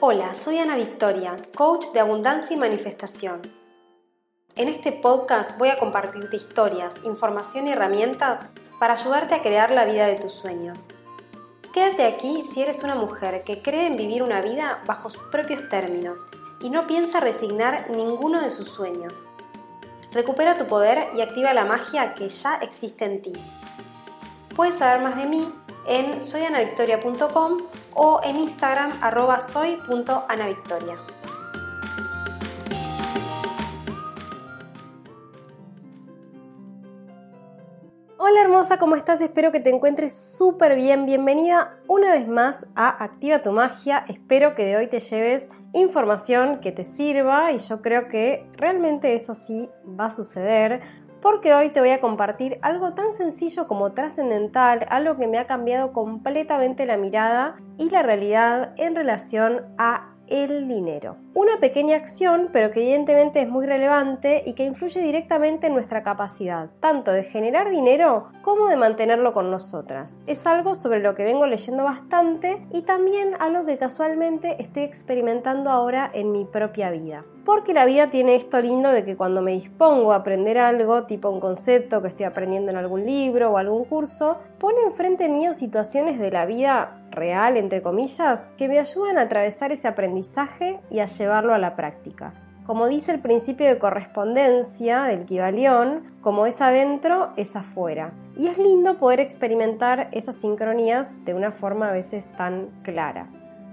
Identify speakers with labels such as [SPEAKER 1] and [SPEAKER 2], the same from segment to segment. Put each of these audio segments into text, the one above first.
[SPEAKER 1] Hola, soy Ana Victoria, coach de abundancia y manifestación. En este podcast voy a compartirte historias, información y herramientas para ayudarte a crear la vida de tus sueños. Quédate aquí si eres una mujer que cree en vivir una vida bajo sus propios términos y no piensa resignar ninguno de sus sueños. Recupera tu poder y activa la magia que ya existe en ti. Puedes saber más de mí en soyanavictoria.com o en Instagram arroba soy.anavictoria. Hola hermosa, ¿cómo estás? Espero que te encuentres súper bien. Bienvenida una vez más a Activa tu Magia. Espero que de hoy te lleves información que te sirva y yo creo que realmente eso sí va a suceder porque hoy te voy a compartir algo tan sencillo como trascendental, algo que me ha cambiado completamente la mirada y la realidad en relación a el dinero. Una pequeña acción, pero que evidentemente es muy relevante y que influye directamente en nuestra capacidad, tanto de generar dinero como de mantenerlo con nosotras. Es algo sobre lo que vengo leyendo bastante y también algo que casualmente estoy experimentando ahora en mi propia vida. Porque la vida tiene esto lindo de que cuando me dispongo a aprender algo, tipo un concepto que estoy aprendiendo en algún libro o algún curso, pone enfrente mío situaciones de la vida real, entre comillas, que me ayudan a atravesar ese aprendizaje y a llevarlo a la práctica. Como dice el principio de correspondencia del Kibalión, como es adentro, es afuera. Y es lindo poder experimentar esas sincronías de una forma a veces tan clara.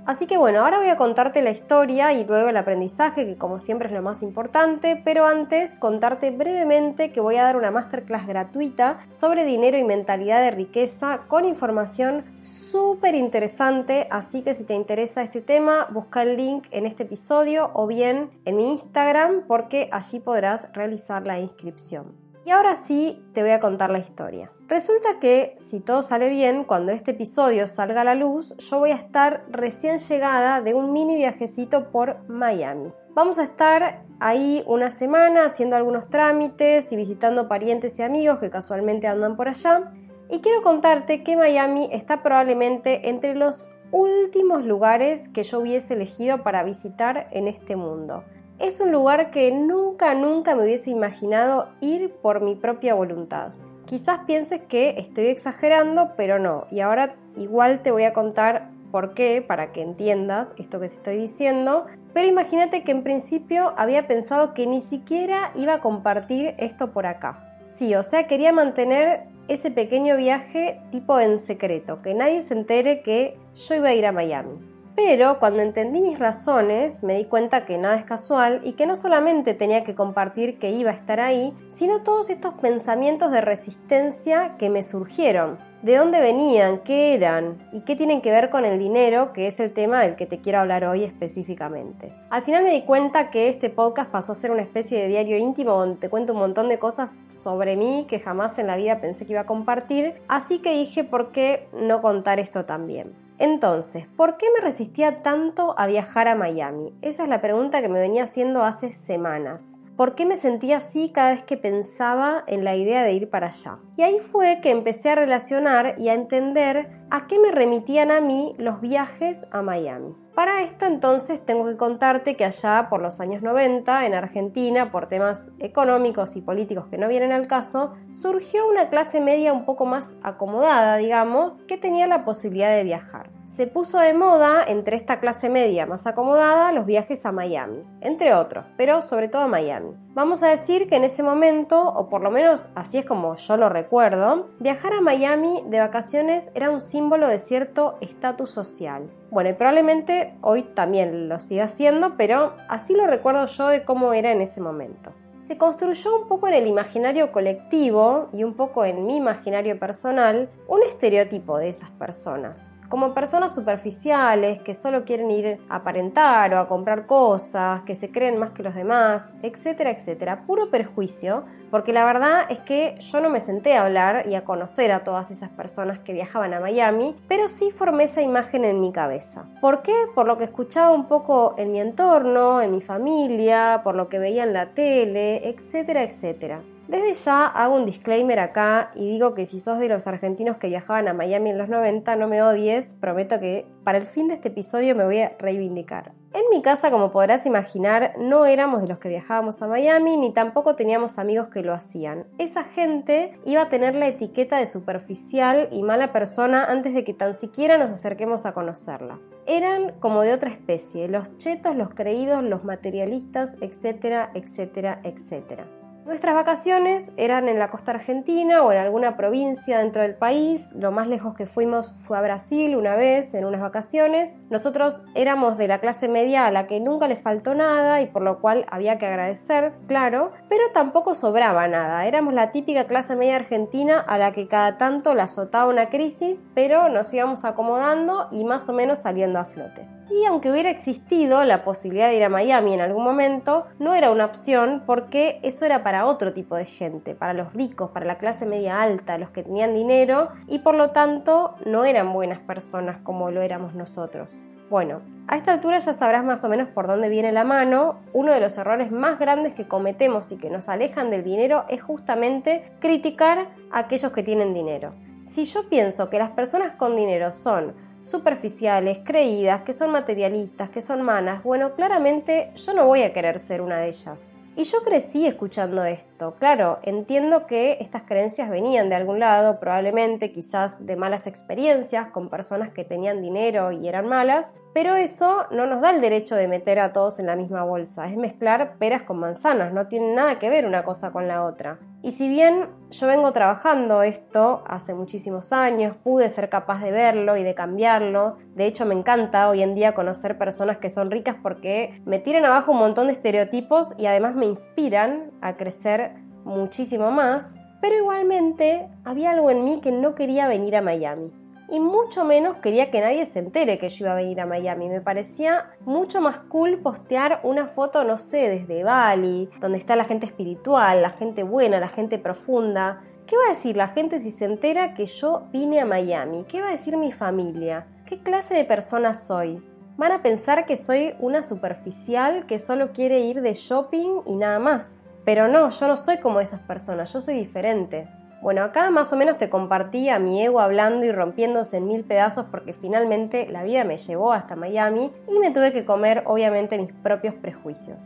[SPEAKER 1] Así que bueno, ahora voy a contarte la historia y luego el aprendizaje, que como siempre es lo más importante, pero antes contarte brevemente que voy a dar una masterclass gratuita sobre dinero y mentalidad de riqueza con información súper interesante, así que si te interesa este tema, busca el link en este episodio o bien en mi Instagram porque allí podrás realizar la inscripción. Y ahora sí te voy a contar la historia. Resulta que si todo sale bien, cuando este episodio salga a la luz, yo voy a estar recién llegada de un mini viajecito por Miami. Vamos a estar ahí una semana haciendo algunos trámites y visitando parientes y amigos que casualmente andan por allá. Y quiero contarte que Miami está probablemente entre los últimos lugares que yo hubiese elegido para visitar en este mundo. Es un lugar que nunca, nunca me hubiese imaginado ir por mi propia voluntad. Quizás pienses que estoy exagerando, pero no. Y ahora igual te voy a contar por qué, para que entiendas esto que te estoy diciendo. Pero imagínate que en principio había pensado que ni siquiera iba a compartir esto por acá. Sí, o sea, quería mantener ese pequeño viaje tipo en secreto, que nadie se entere que yo iba a ir a Miami. Pero cuando entendí mis razones, me di cuenta que nada es casual y que no solamente tenía que compartir que iba a estar ahí, sino todos estos pensamientos de resistencia que me surgieron. ¿De dónde venían? ¿Qué eran? ¿Y qué tienen que ver con el dinero? Que es el tema del que te quiero hablar hoy específicamente. Al final me di cuenta que este podcast pasó a ser una especie de diario íntimo donde te cuento un montón de cosas sobre mí que jamás en la vida pensé que iba a compartir, así que dije por qué no contar esto también. Entonces, ¿por qué me resistía tanto a viajar a Miami? Esa es la pregunta que me venía haciendo hace semanas. ¿Por qué me sentía así cada vez que pensaba en la idea de ir para allá? Y ahí fue que empecé a relacionar y a entender a qué me remitían a mí los viajes a Miami. Para esto entonces tengo que contarte que allá por los años 90 en Argentina, por temas económicos y políticos que no vienen al caso, surgió una clase media un poco más acomodada, digamos, que tenía la posibilidad de viajar. Se puso de moda entre esta clase media más acomodada los viajes a Miami, entre otros, pero sobre todo a Miami. Vamos a decir que en ese momento, o por lo menos así es como yo lo recuerdo, viajar a Miami de vacaciones era un símbolo de cierto estatus social. Bueno, y probablemente hoy también lo siga siendo, pero así lo recuerdo yo de cómo era en ese momento. Se construyó un poco en el imaginario colectivo y un poco en mi imaginario personal un estereotipo de esas personas como personas superficiales que solo quieren ir a aparentar o a comprar cosas, que se creen más que los demás, etcétera, etcétera. Puro perjuicio, porque la verdad es que yo no me senté a hablar y a conocer a todas esas personas que viajaban a Miami, pero sí formé esa imagen en mi cabeza. ¿Por qué? Por lo que escuchaba un poco en mi entorno, en mi familia, por lo que veía en la tele, etcétera, etcétera. Desde ya hago un disclaimer acá y digo que si sos de los argentinos que viajaban a Miami en los 90, no me odies, prometo que para el fin de este episodio me voy a reivindicar. En mi casa, como podrás imaginar, no éramos de los que viajábamos a Miami ni tampoco teníamos amigos que lo hacían. Esa gente iba a tener la etiqueta de superficial y mala persona antes de que tan siquiera nos acerquemos a conocerla. Eran como de otra especie, los chetos, los creídos, los materialistas, etcétera, etcétera, etcétera. Nuestras vacaciones eran en la costa argentina o en alguna provincia dentro del país. Lo más lejos que fuimos fue a Brasil una vez en unas vacaciones. Nosotros éramos de la clase media a la que nunca le faltó nada y por lo cual había que agradecer, claro, pero tampoco sobraba nada. Éramos la típica clase media argentina a la que cada tanto la azotaba una crisis, pero nos íbamos acomodando y más o menos saliendo a flote. Y aunque hubiera existido la posibilidad de ir a Miami en algún momento, no era una opción porque eso era para otro tipo de gente, para los ricos, para la clase media alta, los que tenían dinero y por lo tanto no eran buenas personas como lo éramos nosotros. Bueno, a esta altura ya sabrás más o menos por dónde viene la mano. Uno de los errores más grandes que cometemos y que nos alejan del dinero es justamente criticar a aquellos que tienen dinero. Si yo pienso que las personas con dinero son superficiales, creídas, que son materialistas, que son manas, bueno, claramente yo no voy a querer ser una de ellas. Y yo crecí escuchando esto. Claro, entiendo que estas creencias venían de algún lado, probablemente quizás de malas experiencias con personas que tenían dinero y eran malas, pero eso no nos da el derecho de meter a todos en la misma bolsa. Es mezclar peras con manzanas, no tiene nada que ver una cosa con la otra. Y si bien yo vengo trabajando esto hace muchísimos años, pude ser capaz de verlo y de cambiarlo, de hecho me encanta hoy en día conocer personas que son ricas porque me tiran abajo un montón de estereotipos y además me inspiran a crecer muchísimo más, pero igualmente había algo en mí que no quería venir a Miami y mucho menos quería que nadie se entere que yo iba a venir a Miami. Me parecía mucho más cool postear una foto, no sé, desde Bali, donde está la gente espiritual, la gente buena, la gente profunda. ¿Qué va a decir la gente si se entera que yo vine a Miami? ¿Qué va a decir mi familia? ¿Qué clase de persona soy? Van a pensar que soy una superficial que solo quiere ir de shopping y nada más. Pero no, yo no soy como esas personas, yo soy diferente. Bueno, acá más o menos te compartí a mi ego hablando y rompiéndose en mil pedazos porque finalmente la vida me llevó hasta Miami y me tuve que comer obviamente mis propios prejuicios.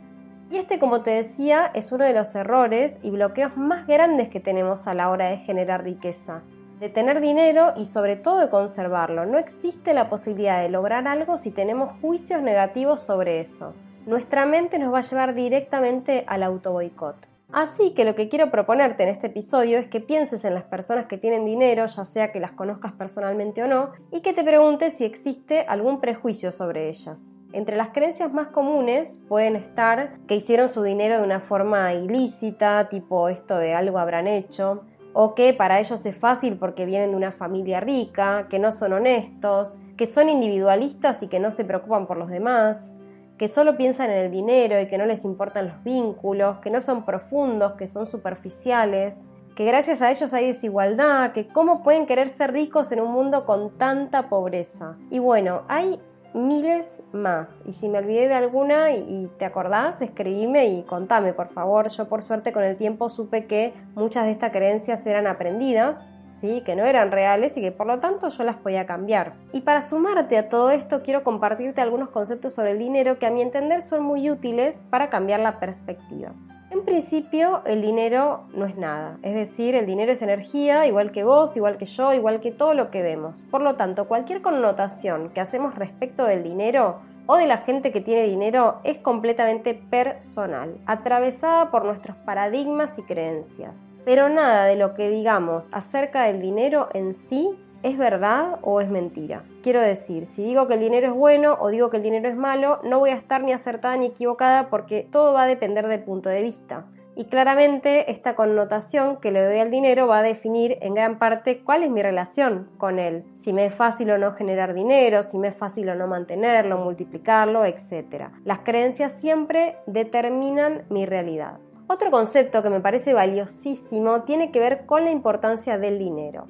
[SPEAKER 1] Y este, como te decía, es uno de los errores y bloqueos más grandes que tenemos a la hora de generar riqueza, de tener dinero y sobre todo de conservarlo. No existe la posibilidad de lograr algo si tenemos juicios negativos sobre eso. Nuestra mente nos va a llevar directamente al auto boicot. Así que lo que quiero proponerte en este episodio es que pienses en las personas que tienen dinero, ya sea que las conozcas personalmente o no, y que te preguntes si existe algún prejuicio sobre ellas. Entre las creencias más comunes pueden estar que hicieron su dinero de una forma ilícita, tipo esto de algo habrán hecho, o que para ellos es fácil porque vienen de una familia rica, que no son honestos, que son individualistas y que no se preocupan por los demás, que solo piensan en el dinero y que no les importan los vínculos, que no son profundos, que son superficiales, que gracias a ellos hay desigualdad, que cómo pueden querer ser ricos en un mundo con tanta pobreza. Y bueno, hay miles más. Y si me olvidé de alguna y, te acordás, escribime y contame, por favor. Yo por suerte con el tiempo supe que muchas de estas creencias eran aprendidas ¿sí? que no eran reales y que por lo tanto yo las podía cambiar. Y para sumarte a todo esto quiero compartirte algunos conceptos sobre el dinero que a mi entender son muy útiles para cambiar la perspectiva. En principio, el dinero no es nada, es decir, el dinero es energía, igual que vos, igual que yo, igual que todo lo que vemos. Por lo tanto, cualquier connotación que hacemos respecto del dinero o de la gente que tiene dinero es completamente personal, atravesada por nuestros paradigmas y creencias. Pero nada de lo que digamos acerca del dinero en sí es verdad o es mentira. Quiero decir, si digo que el dinero es bueno o digo que el dinero es malo, no voy a estar ni acertada ni equivocada porque todo va a depender del punto de vista. Y claramente esta connotación que le doy al dinero va a definir en gran parte cuál es mi relación con él, si me es fácil o no generar dinero, si me es fácil o no mantenerlo, multiplicarlo, etc. Las creencias siempre determinan mi realidad. Otro concepto que me parece valiosísimo tiene que ver con la importancia del dinero.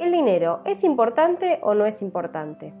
[SPEAKER 1] ¿El dinero es importante o no es importante?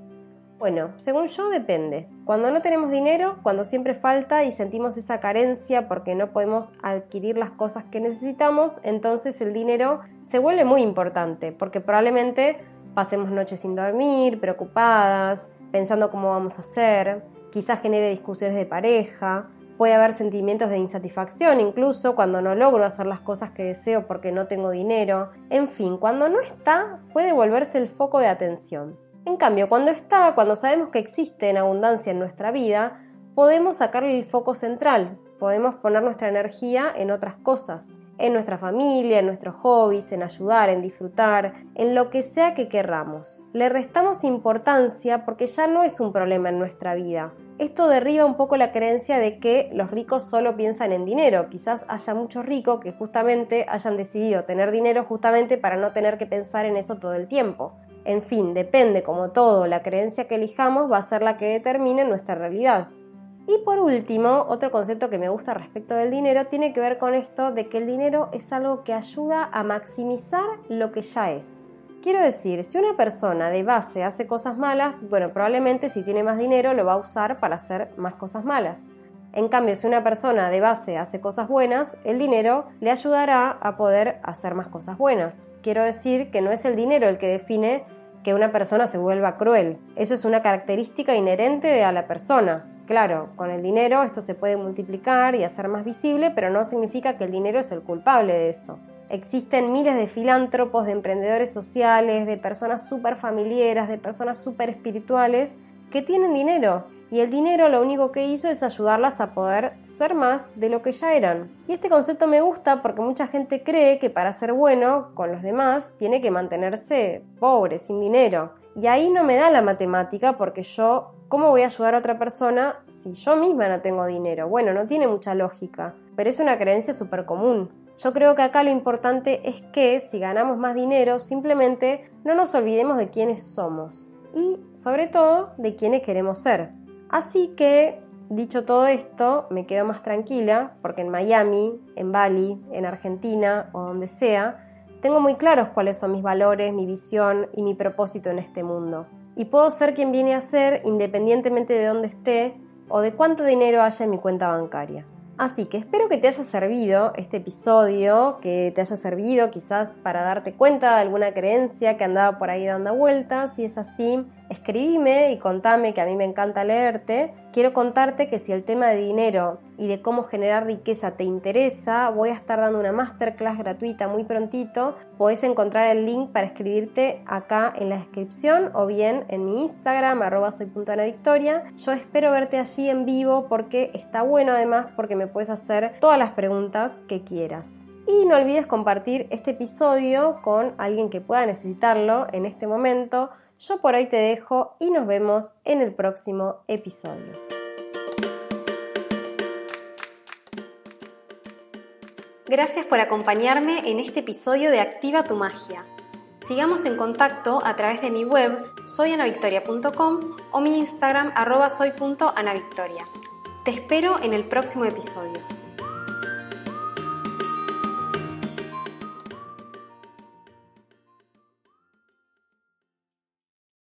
[SPEAKER 1] Bueno, según yo depende. Cuando no tenemos dinero, cuando siempre falta y sentimos esa carencia porque no podemos adquirir las cosas que necesitamos, entonces el dinero se vuelve muy importante porque probablemente pasemos noches sin dormir, preocupadas, pensando cómo vamos a hacer, quizás genere discusiones de pareja, puede haber sentimientos de insatisfacción incluso cuando no logro hacer las cosas que deseo porque no tengo dinero, en fin, cuando no está puede volverse el foco de atención. En cambio, cuando está, cuando sabemos que existe en abundancia en nuestra vida, podemos sacarle el foco central, podemos poner nuestra energía en otras cosas en nuestra familia, en nuestros hobbies, en ayudar, en disfrutar, en lo que sea que querramos. Le restamos importancia porque ya no es un problema en nuestra vida. Esto derriba un poco la creencia de que los ricos solo piensan en dinero. Quizás haya muchos ricos que justamente hayan decidido tener dinero justamente para no tener que pensar en eso todo el tiempo. En fin, depende como todo, la creencia que elijamos va a ser la que determine nuestra realidad. Y por último, otro concepto que me gusta respecto del dinero tiene que ver con esto de que el dinero es algo que ayuda a maximizar lo que ya es. Quiero decir, si una persona de base hace cosas malas, bueno, probablemente si tiene más dinero lo va a usar para hacer más cosas malas. En cambio, si una persona de base hace cosas buenas, el dinero le ayudará a poder hacer más cosas buenas. Quiero decir que no es el dinero el que define que una persona se vuelva cruel. Eso es una característica inherente a la persona. Claro, con el dinero esto se puede multiplicar y hacer más visible, pero no significa que el dinero es el culpable de eso. Existen miles de filántropos, de emprendedores sociales, de personas súper familiares, de personas súper espirituales que tienen dinero. Y el dinero lo único que hizo es ayudarlas a poder ser más de lo que ya eran. Y este concepto me gusta porque mucha gente cree que para ser bueno con los demás tiene que mantenerse pobre, sin dinero. Y ahí no me da la matemática porque yo ¿Cómo voy a ayudar a otra persona si yo misma no tengo dinero? Bueno, no tiene mucha lógica, pero es una creencia súper común. Yo creo que acá lo importante es que si ganamos más dinero, simplemente no nos olvidemos de quiénes somos y sobre todo de quiénes queremos ser. Así que, dicho todo esto, me quedo más tranquila porque en Miami, en Bali, en Argentina o donde sea, tengo muy claros cuáles son mis valores, mi visión y mi propósito en este mundo y puedo ser quien viene a ser independientemente de dónde esté o de cuánto dinero haya en mi cuenta bancaria. Así que espero que te haya servido este episodio, que te haya servido quizás para darte cuenta de alguna creencia que andaba por ahí dando vueltas. Si es así, escribime y contame que a mí me encanta leerte. Quiero contarte que si el tema de dinero y de cómo generar riqueza te interesa, voy a estar dando una masterclass gratuita muy prontito. Podés encontrar el link para escribirte acá en la descripción o bien en mi Instagram, arroba. Yo espero verte allí en vivo porque está bueno además porque me puedes hacer todas las preguntas que quieras. Y no olvides compartir este episodio con alguien que pueda necesitarlo en este momento. Yo por hoy te dejo y nos vemos en el próximo episodio. Gracias por acompañarme en este episodio de Activa tu Magia. Sigamos en contacto a través de mi web soyanavictoria.com o mi Instagram arroba soy.anavictoria. Te espero en el próximo episodio.